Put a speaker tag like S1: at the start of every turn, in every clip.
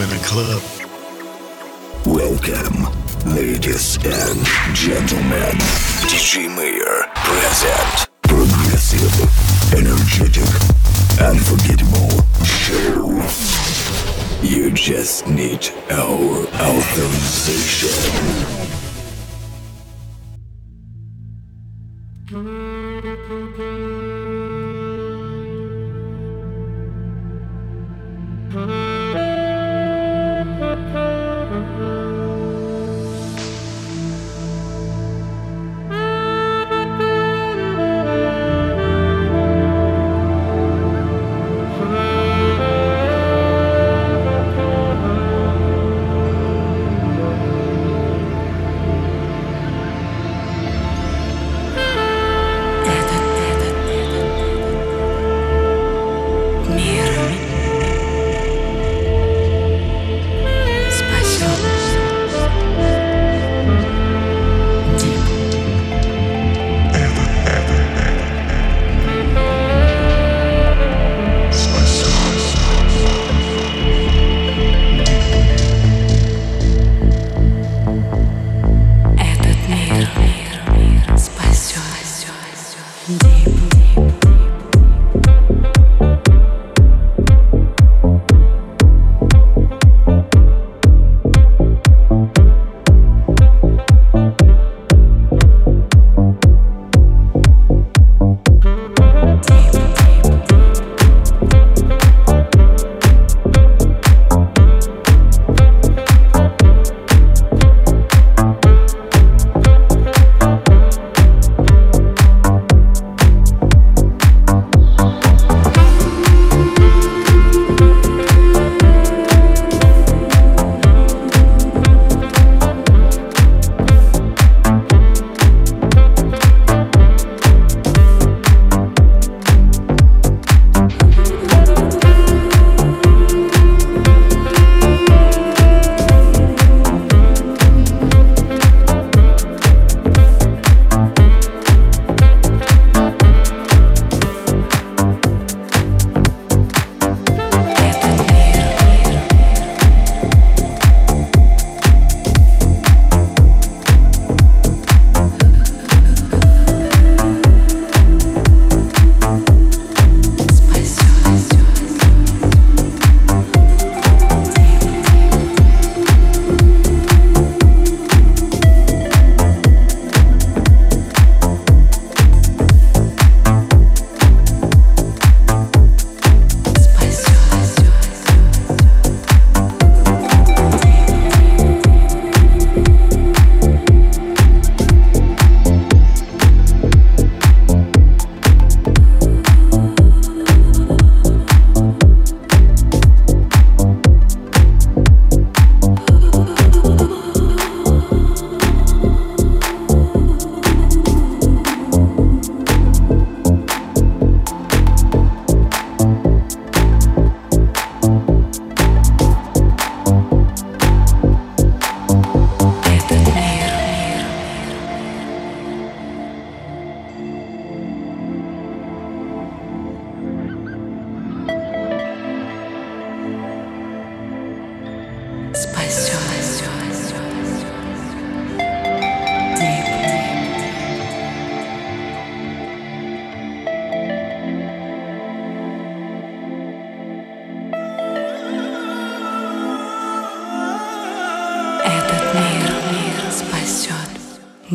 S1: in the club.
S2: Welcome, ladies and gentlemen. DJ Mayor present. Progressive, energetic, unforgettable show. You just need our authorization.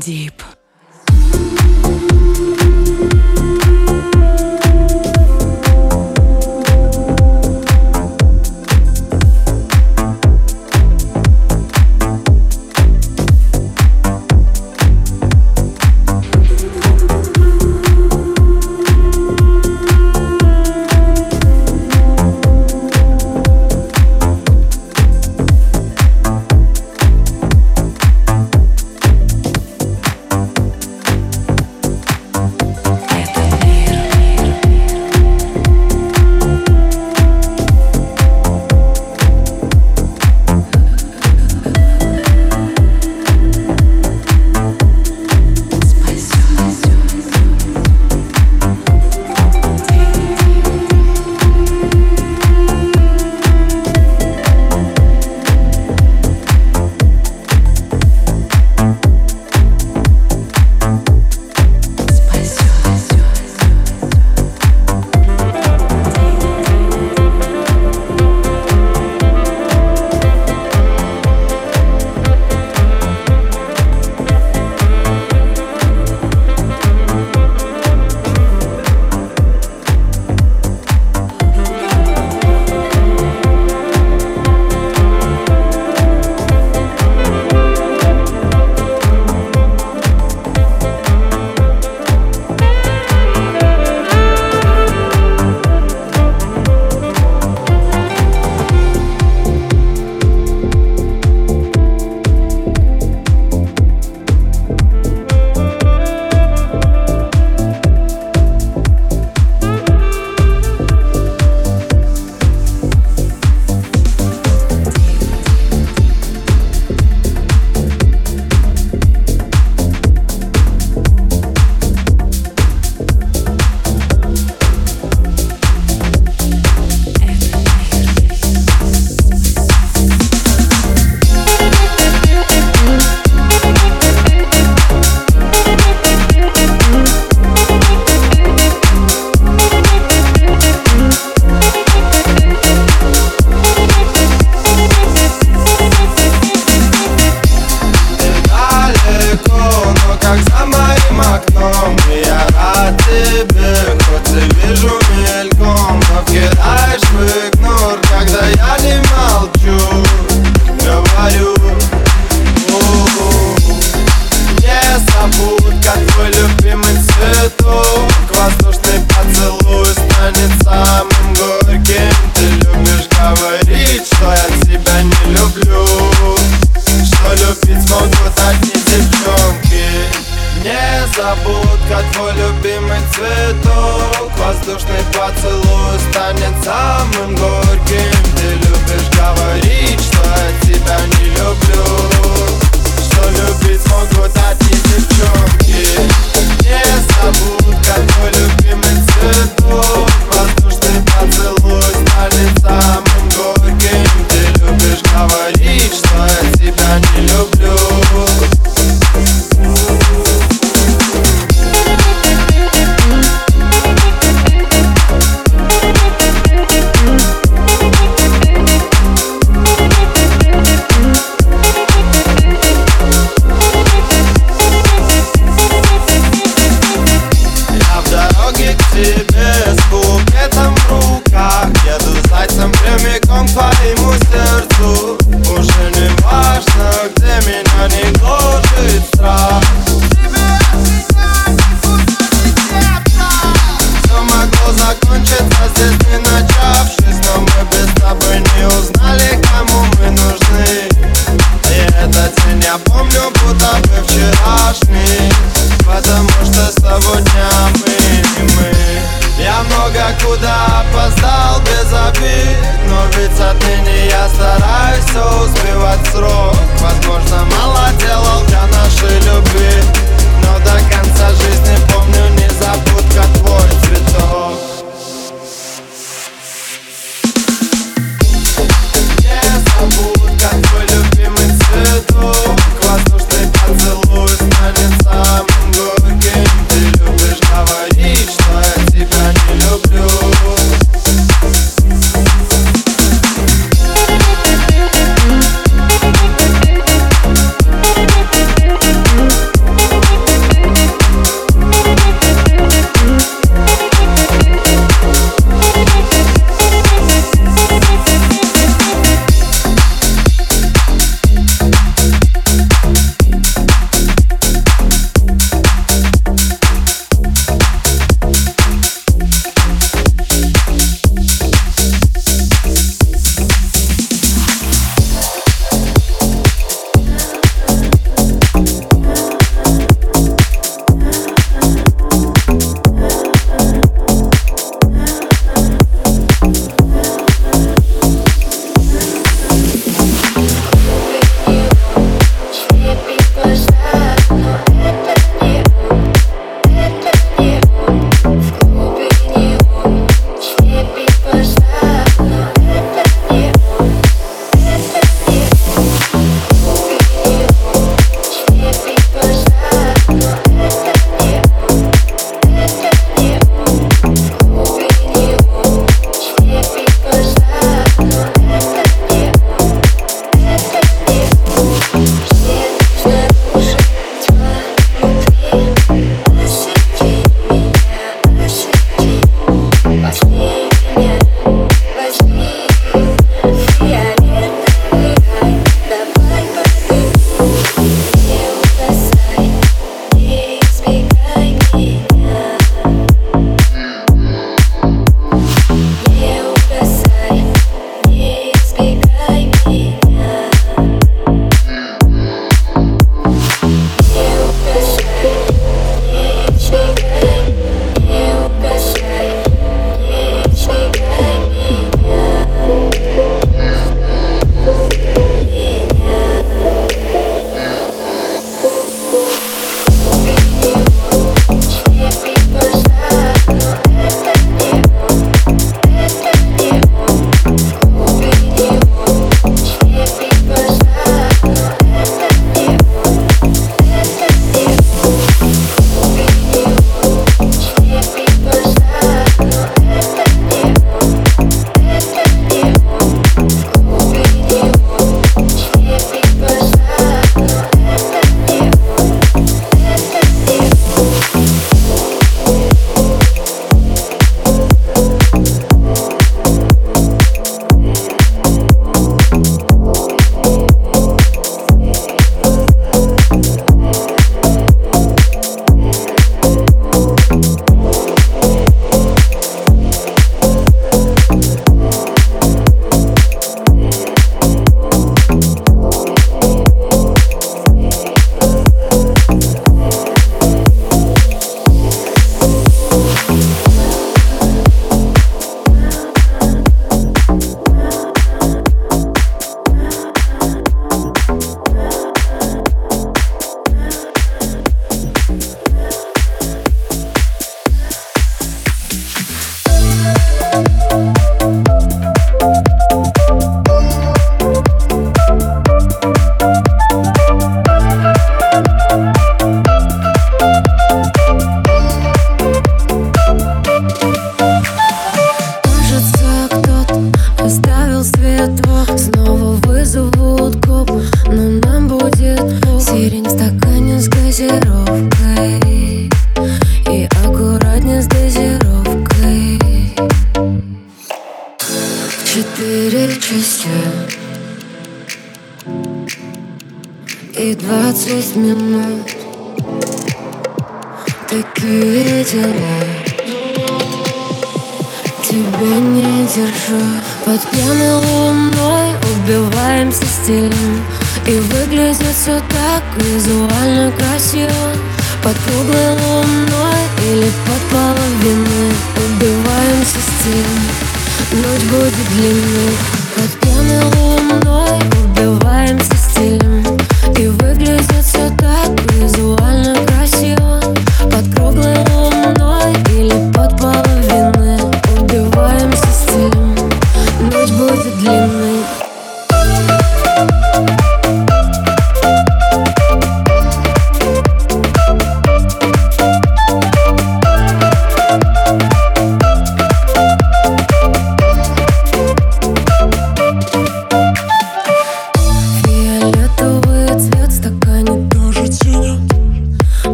S3: deep.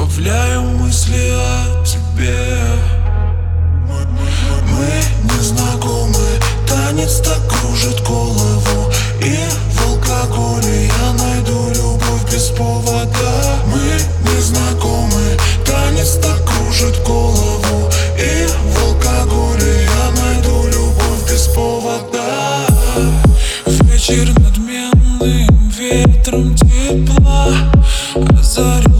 S3: Добавляю мысли о тебе. Мы не знакомы. Танец так кружит голову. И в алкоголе я найду любовь без повода. Мы не знакомы. Танец так кружит голову. И в алкоголе я найду любовь без повода. В Вечер надменным ветром тепла. Озарил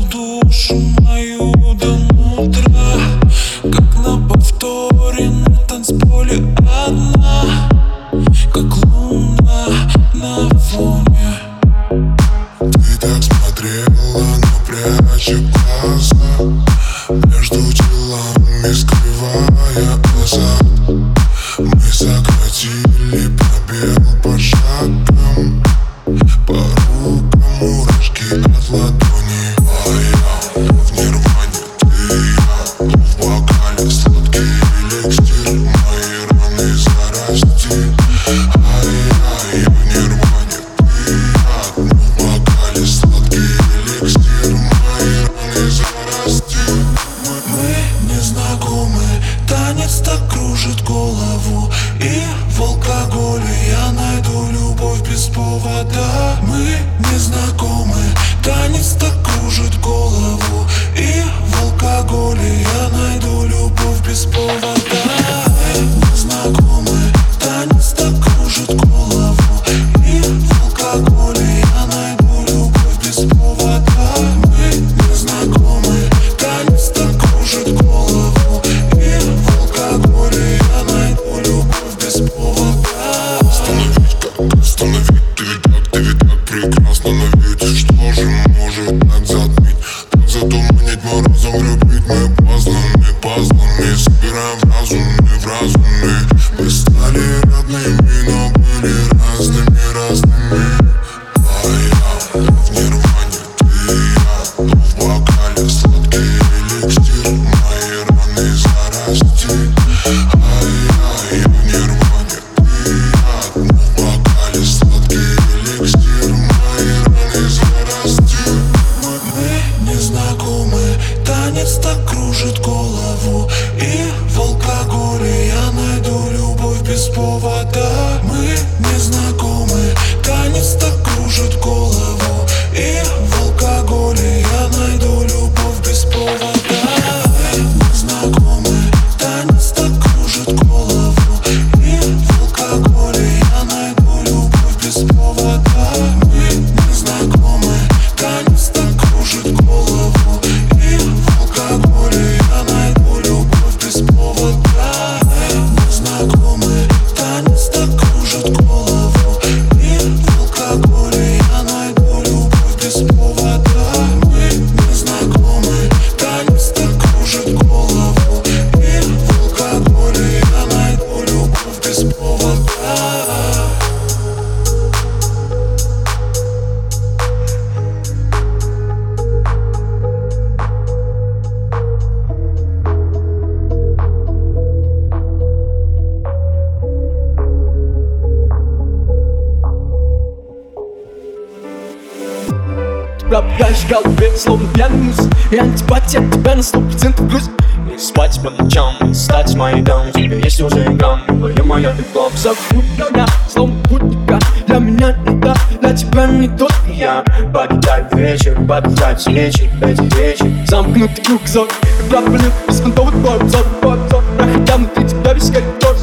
S4: да, для тебя не тот
S5: Я. Покидаю вечер, покидаю свечи Эти вечи
S4: Замкнутый круг Как пропалил беспонтовый твой обзор Твой обзор Проходя внутри тебя весь коридор.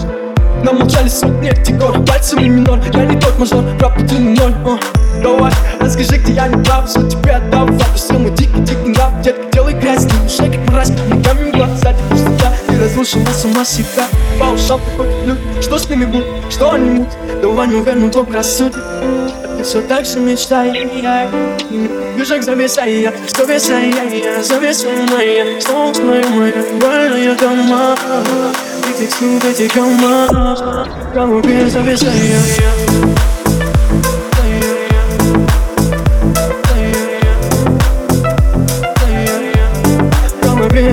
S4: Нам молчали сотни этих гор Пальцами минор, я не тот мажор Пропади на ноль, о. Давай, расскажи, где я не прав. Все тебе отдав, отпустил мой дикий, дикий нрав. Детка, делай грязь, не мешай, как мразь. Ногами в глаза, ты пустота Ты разрушила сама себя По ушам приходят люди Что с ними будет, что они мут Давай не уверен в твоем рассудке ты все так же мечтай я Вижу, как завеса я Завеса я, я Завеса моя Снова моя моя Больная дома Ты текстур, эти дома Кому без завеса я Завеса я,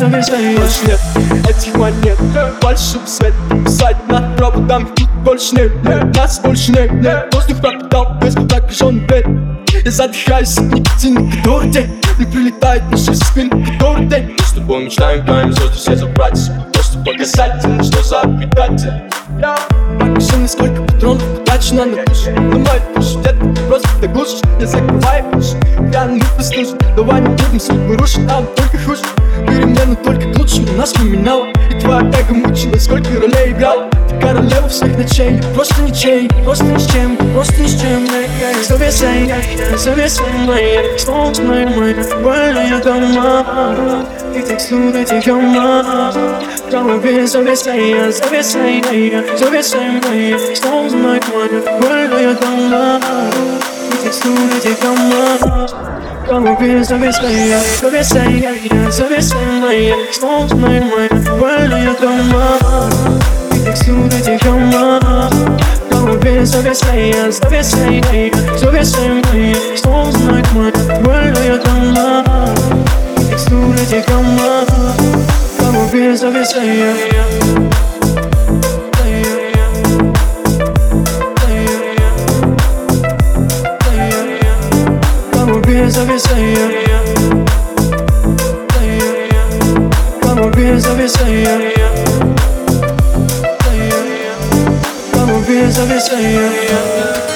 S4: Больше нет этих монет Больше свет Писать над проводами Тут больше нет нет, Нас больше нет нет Воздух пропитал без прокаженный бред Я задыхаюсь от никотина Который день Не прилетает на жизнь спин Который день
S5: Мы с тобой мечтаем, гаем звезды все забрать.
S4: Просто показать им, что за предатель Я покажи, насколько патронов удачи на душе душу, детка, ты просто ты глушишь Не закрывай уши, я не послушай Давай не будем судьбу рушить, нам только хуже Перемены только к лучшему нас поменяла И твоя эго мучила, сколько ролей играла Ты королева всех ночей, просто ничей Просто ни с чем, просто ни с чем sobie say sobie sumaj, say maj, maj, say jak to say I tekstury tych ją ma Żałuję sobie sej, sobie sej, sobie sumaj, stąd maj, maj, wolę jak say ma I say tych ją say Żałuję sobie sej, sobie sej, sobie sumaj, stąd maj, maj, wolę jak to ma I tekstury tych ją ma любви Зависая, зависая, зависая Снова знает мой вольная дома Стулите дома Голуби зависая Зависая Голуби зависая beers of his yeah,
S6: yeah.